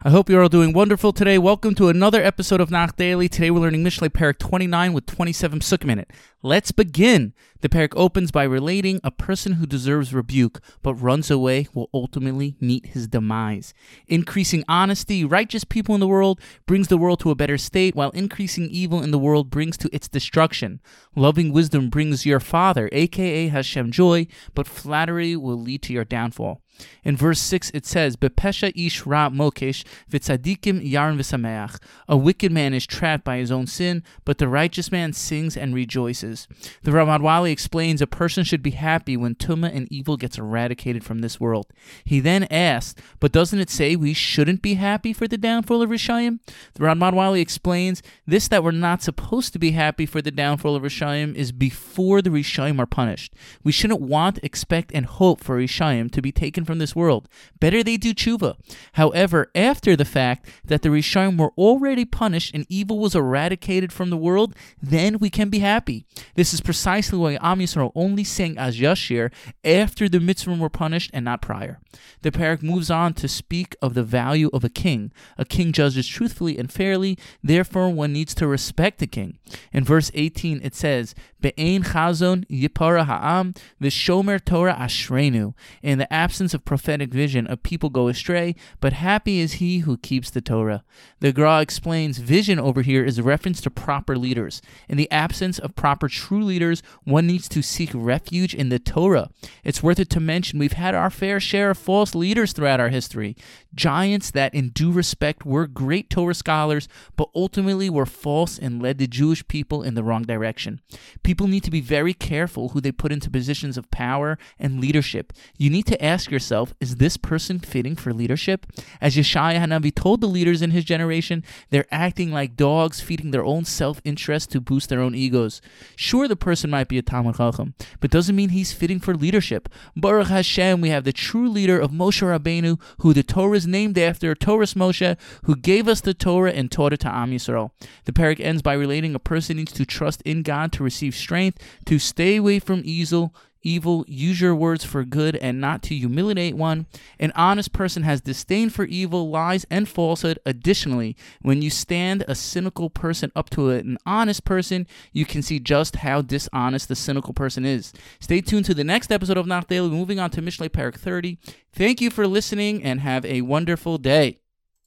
I hope you're all doing wonderful today. Welcome to another episode of Nach Daily. Today we're learning Mishlei Parak 29 with 27 Sukkim in it. Let's begin. The parak opens by relating a person who deserves rebuke but runs away will ultimately meet his demise. Increasing honesty, righteous people in the world brings the world to a better state, while increasing evil in the world brings to its destruction. Loving wisdom brings your father, aka Hashem, joy, but flattery will lead to your downfall. In verse 6 it says, Bepesha ish ra mokesh v'tzadikim yaron v'sameach. A wicked man is trapped by his own sin, but the righteous man sings and rejoices. The Ramad Vali explains a person should be happy when tuma and evil gets eradicated from this world. He then asks, but doesn't it say we shouldn't be happy for the downfall of Rishayim? The Ramad Vali explains, this that we're not supposed to be happy for the downfall of Rishayim is before the Rishayim are punished. We shouldn't want, expect, and hope for Rishayim to be taken from this world. Better they do tshuva. However, after the fact that the Rishayim were already punished and evil was eradicated from the world, then we can be happy. This is precisely why Am Yisrael only sang Az Yashir after the mitzvah were punished and not prior. The parak moves on to speak of the value of a king. A king judges truthfully and fairly, therefore one needs to respect the king. In verse 18 it says, Be'ein chazon yipara ha'am v'shomer Torah ashrenu. In the absence of prophetic vision, a people go astray, but happy is he who keeps the Torah. The Gra explains vision over here is a reference to proper leaders. In the absence of proper true leaders, one needs to seek refuge in the Torah. It's worth it to mention we've had our fair share of false leaders throughout our history. Giants that, in due respect, were great Torah scholars, but ultimately were false and led the Jewish people in the wrong direction. People need to be very careful who they put into positions of power and leadership. You need to ask yourself, is this person fitting for leadership? As Yeshaya Hanavi told the leaders in his generation, they're acting like dogs, feeding their own self-interest to boost their own egos. Sure, the person might be a Talmud Chacham, but doesn't mean he's fitting for leadership. Baruch Hashem, we have the true leader of Moshe Rabbeinu, who the Torah is named after, Torah Moshe, who gave us the Torah and taught it to Am Yisrael. The parak ends by relating a person needs to trust in God to receive strength, to stay away from evil, evil, use your words for good, and not to humiliate one. An honest person has disdain for evil, lies, and falsehood. Additionally, when you stand a cynical person up to an honest person, you can see just how dishonest the cynical person is. Stay tuned to the next episode of Nach Daily, moving on to Mishlei Parak 30. Thank you for listening and have a wonderful day.